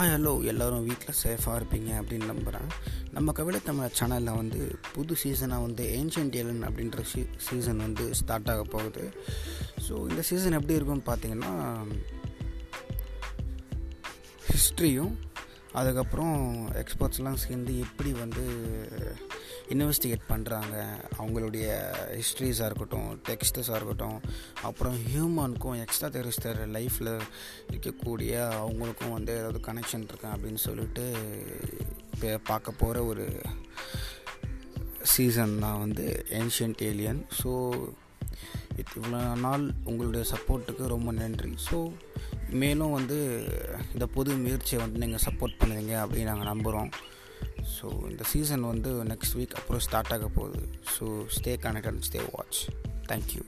Hi hello எல்லோரும் வீட்டில் சேஃபாக இருப்பீங்க அப்படின்னு நம்புகிறேன் நம்ம கவிதை தமிழ் சேனலில் வந்து புது சீசனாக வந்து ஏன்ஷியன்ட் ஏலன் அப்படின்ற சீ சீசன் வந்து ஸ்டார்ட் ஆக போகுது. ஸோ இந்த சீசன் எப்படி இருக்கும்னு பார்த்தீங்கன்னா ஹிஸ்ட்ரியும் அதுக்கப்புறம் எக்ஸ்பர்ட்ஸ்லாம் சேர்ந்து எப்படி வந்து இன்வெஸ்டிகேட் பண்ணுறாங்க அவங்களுடைய ஹிஸ்ட்ரிஸாக இருக்கட்டும் டெக்ஸ்டஸாக இருக்கட்டும் அப்புறம் ஹியூமனுக்கும் எக்ஸ்ட்ரா தெரிஸ்டர் லைஃப்பில் இருக்கக்கூடிய அவங்களுக்கும் வந்து ஏதாவது கனெக்ஷன் இருக்கேன் அப்படின்னு சொல்லிட்டு இப்போ பார்க்க போகிற ஒரு சீசன் தான் வந்து ஏன்ஷியன்ட் ஏலியன் ஸோ இவ்வளோ நாள் உங்களுடைய சப்போர்ட்டுக்கு ரொம்ப நன்றி. ஸோ மேலும் வந்து இந்த புது முயற்சியை வந்து நீங்கள் சப்போர்ட் பண்ணுவீங்க அப்படின்னு நாங்கள் நம்புகிறோம் ஸோ இந்த சீசன் வந்து நெக்ஸ்ட் வீக் அப்புறம் ஸ்டார்ட் ஆக போகுது. So stay connect and stay watch thank you